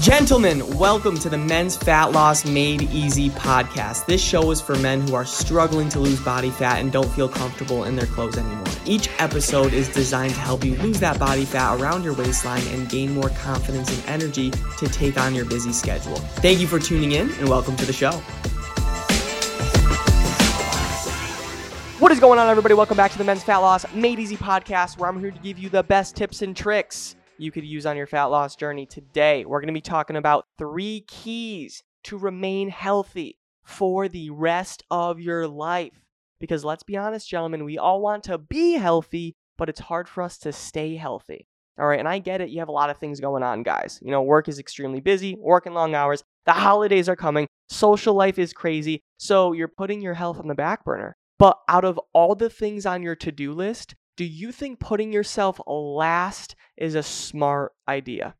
Gentlemen, welcome to the Men's Fat Loss Made Easy podcast. This show is for men who are struggling to lose body fat and don't feel comfortable in their clothes anymore. Each episode is designed to help you lose that body fat around your waistline and gain more confidence and energy to take on your busy schedule. Thank you for tuning in and welcome to the show. What is going on, everybody? Welcome back to the Men's Fat Loss Made Easy podcast, where I'm here to give you the best tips and tricks you could use on your fat loss journey today. We're going to be talking about three keys to remain healthy for the rest of your life. Because let's be honest, gentlemen, we all want to be healthy, but it's hard for us to stay healthy. All right, and I get it. You have a lot of things going on, guys. You know, work is extremely busy, working long hours. The holidays are coming. Social life is crazy. So you're putting your health on the back burner. But out of all the things on your to do list, do you think putting yourself last is a smart idea?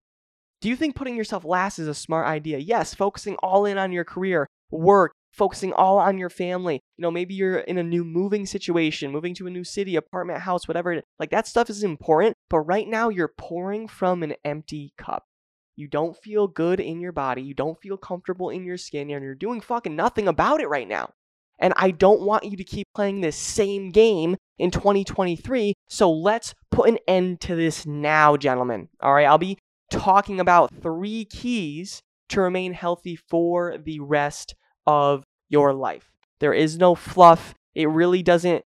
Do you think putting yourself last is a smart idea? Yes, focusing all in on your career, work, focusing all on your family. You know, maybe you're in a new moving situation, moving to a new city, apartment, house, whatever. Like that stuff is important, but right now you're pouring from an empty cup. You don't feel good in your body, you don't feel comfortable in your skin, and you're doing fucking nothing about it right now. And I don't want you to keep playing this same game in 2023. So let's put an end to this now, gentlemen. All right, I'll be talking about three keys to remain healthy for the rest of your life. There is no fluff. It really doesn't.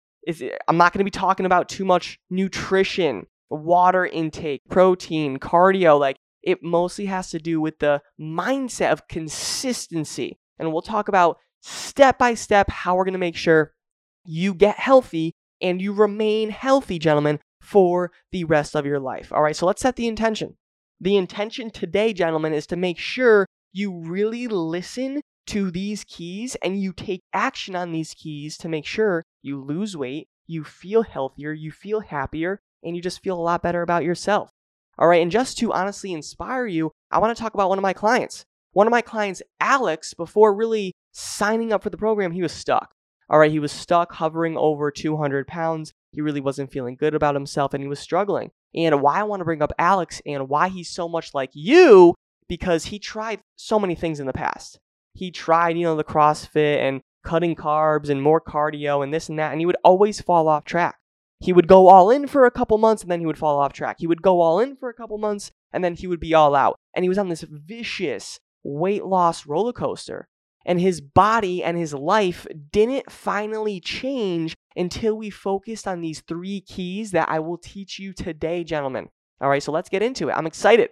I'm not going to be talking about too much nutrition, water intake, protein, cardio. Like it mostly has to do with the mindset of consistency. And we'll talk about step by step how we're going to make sure you get healthy and you remain healthy, gentlemen, for the rest of your life. All right, so let's set the intention. The intention today, gentlemen, is to make sure you really listen to these keys and you take action on these keys to make sure you lose weight, you feel healthier, you feel happier, and you just feel a lot better about yourself. All right, and just to honestly inspire you, I want to talk about one of my clients. One of my clients, Alex, before really signing up for the program, he was stuck. All right, he was stuck hovering over 200 pounds. He really wasn't feeling good about himself and he was struggling. And why I want to bring up Alex and why he's so much like you, because he tried so many things in the past. He tried, you know, the CrossFit and cutting carbs and more cardio and this and that, and he would always fall off track. He would go all in for a couple months and then he would fall off track. He would go all in for a couple months and then he would be all out. And he was on this vicious weight loss roller coaster and his body and his life didn't finally change until we focused on these three keys that I will teach you today, gentlemen. All right, so let's get into it. I'm excited.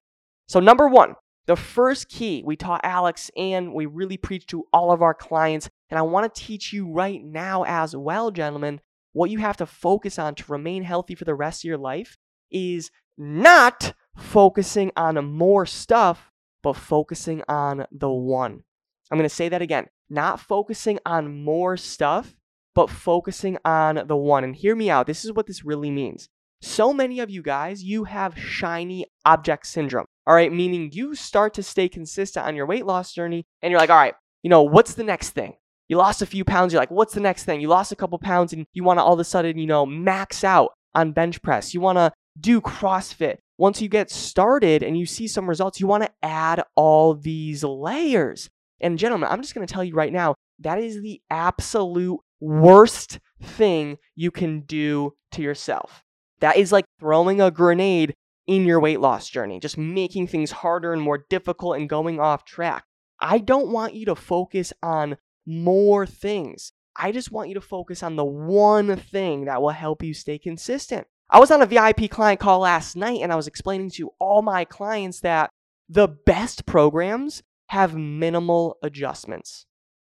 So, number one, the first key we taught Alex and we really preach to all of our clients, and I want to teach you right now as well, gentlemen, what you have to focus on to remain healthy for the rest of your life is not focusing on more stuff, but focusing on the one. I'm going to say that again. Not focusing on more stuff, but focusing on the one. And hear me out. This is what this really means. So many of you guys, you have shiny object syndrome. All right, meaning you start to stay consistent on your weight loss journey and you're like, all right, you know, what's the next thing? You lost a few pounds, you're like, what's the next thing? You lost a couple pounds and you want to all of a sudden, you know, max out on bench press. You want to do CrossFit. Once you get started and you see some results, you want to add all these layers. And gentlemen, I'm just going to tell you right now that is the absolute worst thing you can do to yourself. That is like throwing a grenade in your weight loss journey, just making things harder and more difficult and going off track. I don't want you to focus on more things. I just want you to focus on the one thing that will help you stay consistent. I was on a VIP client call last night and I was explaining to all my clients that the best programs have minimal adjustments,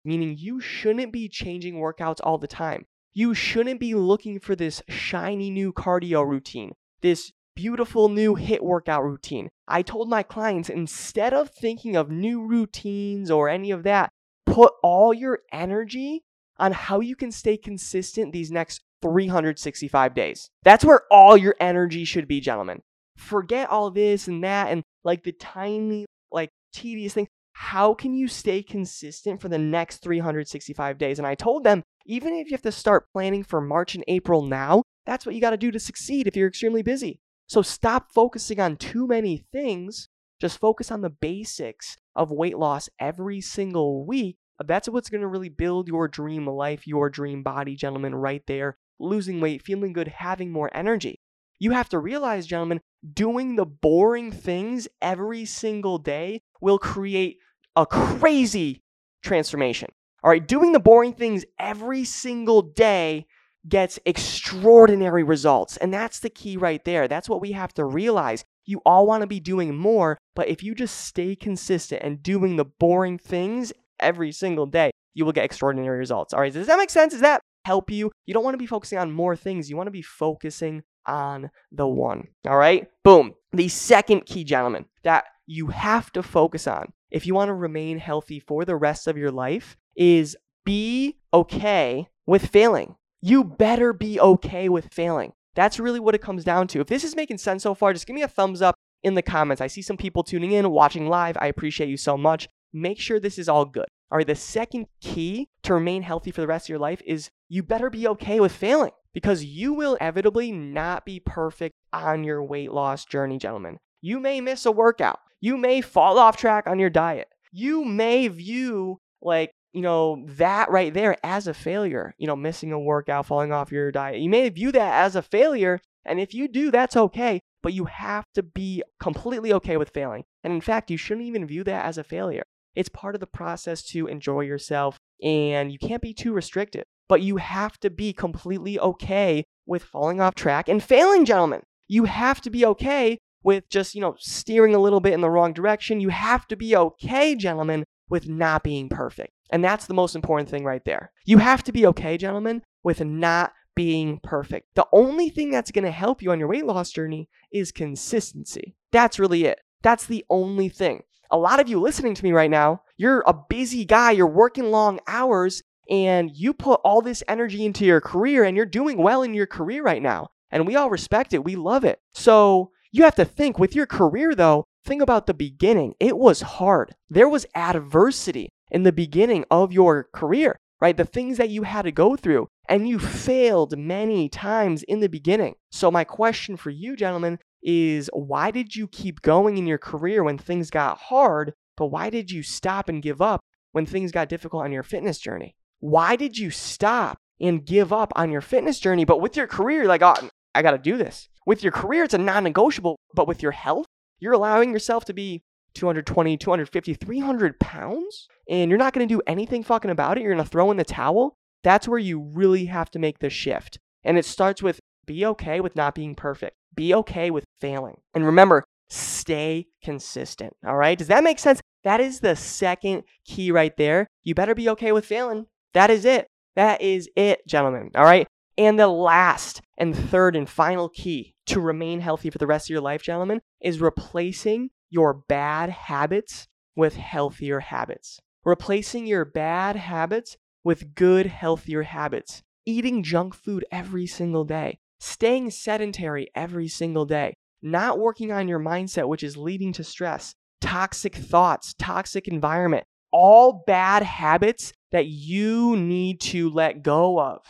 meaning you shouldn't be changing workouts all the time. You shouldn't be looking for this shiny new cardio routine, this beautiful new HIIT workout routine. I told my clients instead of thinking of new routines or any of that, put all your energy on how you can stay consistent these next 365 days. That's where all your energy should be, gentlemen. Forget all this and that and like the tiny, like tedious things how can you stay consistent for the next 365 days? And I told them, even if you have to start planning for March and April now, that's what you got to do to succeed if you're extremely busy. So stop focusing on too many things. just focus on the basics of weight loss every single week. That's what's going to really build your dream life, your dream body, gentlemen, right there. Losing weight, feeling good, having more energy. You have to realize, gentlemen, doing the boring things every single day will create a crazy transformation. All right, doing the boring things every single day gets extraordinary results. And that's the key right there. That's what we have to realize. You all want to be doing more, but if you just stay consistent and doing the boring things every single day, you will get extraordinary results. All right, does that make sense? Does that help you? You don't want to be focusing on more things, you want to be focusing on the one. All right, boom. The second key, gentlemen, that you have to focus on if you want to remain healthy for the rest of your life is be okay with failing you better be okay with failing. That's really what it comes down to. If this is making sense so far, just give me a thumbs up in the comments. I see some people tuning in, watching live. I appreciate you so much. Make sure this is all good. All right, the second key to remain healthy for the rest of your life is you better be okay with failing because you will inevitably not be perfect on your weight loss journey, gentlemen. You may miss a workout. You may fall off track on your diet. You may view like you know, that right there as a failure, you know, missing a workout, falling off your diet. You may view that as a failure. And if you do, that's okay. But you have to be completely okay with failing. And in fact, you shouldn't even view that as a failure. It's part of the process to enjoy yourself. And you can't be too restrictive. But you have to be completely okay with falling off track and failing, gentlemen. You have to be okay with just, you know, steering a little bit in the wrong direction. You have to be okay, gentlemen, with not being perfect. And that's the most important thing right there. You have to be okay, gentlemen, with not being perfect. The only thing that's going to help you on your weight loss journey is consistency. That's really it. That's the only thing. A lot of you listening to me right now, you're a busy guy, you're working long hours, and you put all this energy into your career and you're doing well in your career right now. And we all respect it, we love it. So you have to think with your career though, think about the beginning. It was hard, there was adversity in the beginning of your career, right? The things that you had to go through, and you failed many times in the beginning. So, my question for you, gentlemen, is why did you keep going in your career when things got hard, but why did you stop and give up when things got difficult on your fitness journey? Why did you stop and give up on your fitness journey, but with your career, like, oh, I got to do this? With your career, it's a non negotiable, but with your health, you're allowing yourself to be 220, 250, 300 pounds and you're not going to do anything fucking about it, you're going to throw in the towel, that's where you really have to make the shift. And it starts with be okay with not being perfect, be okay with failing. And remember, stay consistent. All right. Does that make sense? That is the second key right there. You better be okay with failing. That is it. That is it, gentlemen. All right. And the last and third and final key to remain healthy for the rest of your life, gentlemen, is replacing your bad habits with healthier habits. Replacing your bad habits with good, healthier habits. Eating junk food every single day. Staying sedentary every single day. Not working on your mindset, which is leading to stress, toxic thoughts, toxic environment. All bad habits that you need to let go of.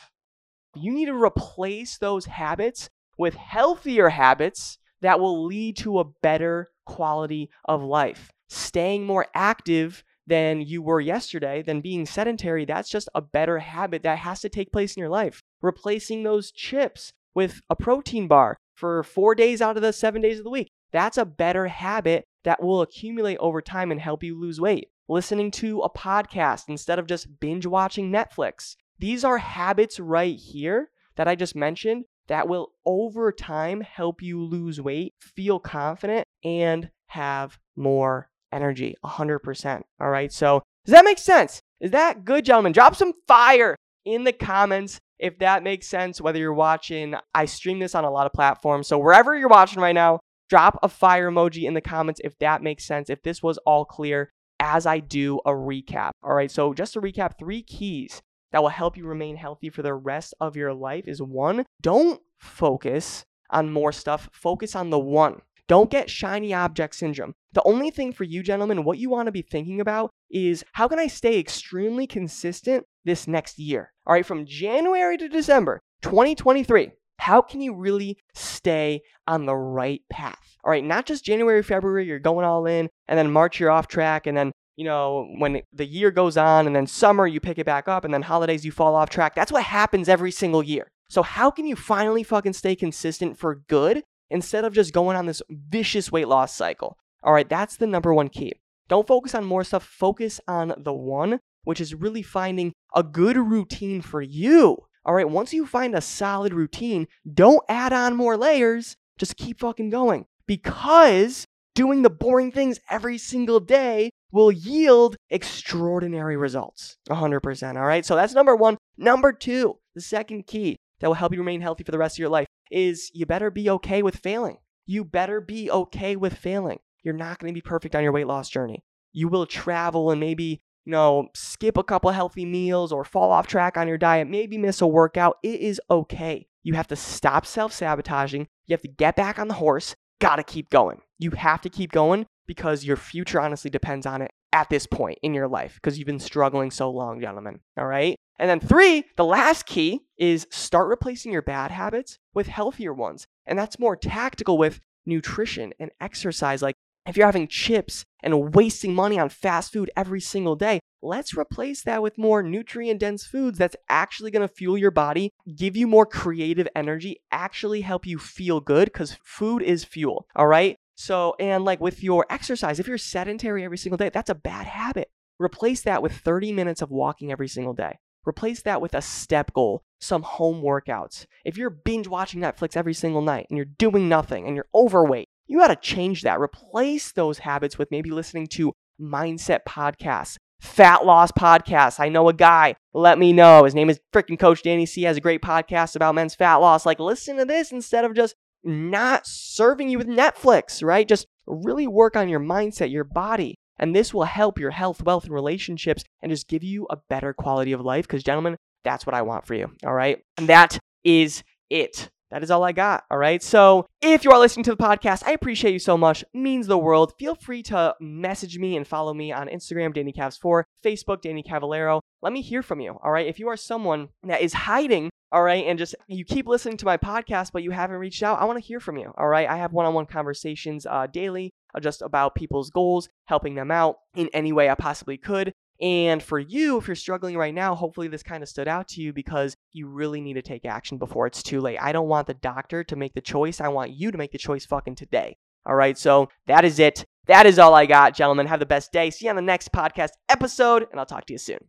You need to replace those habits with healthier habits that will lead to a better quality of life. Staying more active than you were yesterday, than being sedentary, that's just a better habit that has to take place in your life. Replacing those chips with a protein bar for four days out of the seven days of the week. That's a better habit that will accumulate over time and help you lose weight. Listening to a podcast instead of just binge watching Netflix. These are habits right here that I just mentioned that will over time help you lose weight, feel confident, and have more energy 100%. All right. So, does that make sense? Is that good, gentlemen? Drop some fire in the comments if that makes sense. Whether you're watching, I stream this on a lot of platforms. So, wherever you're watching right now, drop a fire emoji in the comments if that makes sense. If this was all clear as I do a recap. All right. So, just to recap, three keys that will help you remain healthy for the rest of your life is one, don't focus on more stuff, focus on the one. Don't get shiny object syndrome. The only thing for you, gentlemen, what you want to be thinking about is how can I stay extremely consistent this next year? All right, from January to December 2023, how can you really stay on the right path? All right, not just January, February, you're going all in, and then March, you're off track, and then you know, when the year goes on and then summer you pick it back up and then holidays you fall off track. That's what happens every single year. So how can you finally fucking stay consistent for good instead of just going on this vicious weight loss cycle? All right, that's the number one key. Don't focus on more stuff, focus on the one, which is really finding a good routine for you. All right, once you find a solid routine, don't add on more layers, just keep fucking going because doing the boring things every single day will yield extraordinary results. 100%. All right. So that's number one. Number two, the second key that will help you remain healthy for the rest of your life is you better be okay with failing. You better be okay with failing. You're not going to be perfect on your weight loss journey. You will travel and maybe, you know, skip a couple healthy meals or fall off track on your diet, maybe miss a workout. It is okay. You have to stop self sabotaging. You have to get back on the horse. Gotta keep going. You have to keep going because your future honestly depends on it at this point in your life because you've been struggling so long, gentlemen. All right. And then three, the last key is start replacing your bad habits with healthier ones. And that's more tactical with nutrition and exercise. Like if you're having chips and wasting money on fast food every single day, let's replace that with more nutrient dense foods that's actually going to fuel your body, give you more creative energy, actually help you feel good because food is fuel. All right. So, and like with your exercise, if you're sedentary every single day, that's a bad habit. Replace that with 30 minutes of walking every single day. Replace that with a step goal, some home workouts. If you're binge watching Netflix every single night and you're doing nothing and you're overweight, you got to change that. Replace those habits with maybe listening to mindset podcasts, fat loss podcasts. I know a guy, let me know. His name is freaking Coach Danny C. He has a great podcast about men's fat loss. Like, listen to this instead of just not serving you with Netflix, right? Just really work on your mindset, your body. And this will help your health, wealth, and relationships and just give you a better quality of life. Because, gentlemen, that's what I want for you. All right. And that is it. That is all I got. All right. So if you are listening to the podcast, I appreciate you so much. Means the world. Feel free to message me and follow me on Instagram, Danny Cavs4, Facebook, Danny Cavallero. Let me hear from you. All right. If you are someone that is hiding all right, and just you keep listening to my podcast, but you haven't reached out, I want to hear from you. All right, I have one on one conversations uh, daily uh, just about people's goals, helping them out in any way I possibly could. And for you, if you're struggling right now, hopefully this kind of stood out to you because you really need to take action before it's too late. I don't want the doctor to make the choice. I want you to make the choice fucking today. All right, so that is it. That is all I got, gentlemen. Have the best day. See you on the next podcast episode, and I'll talk to you soon.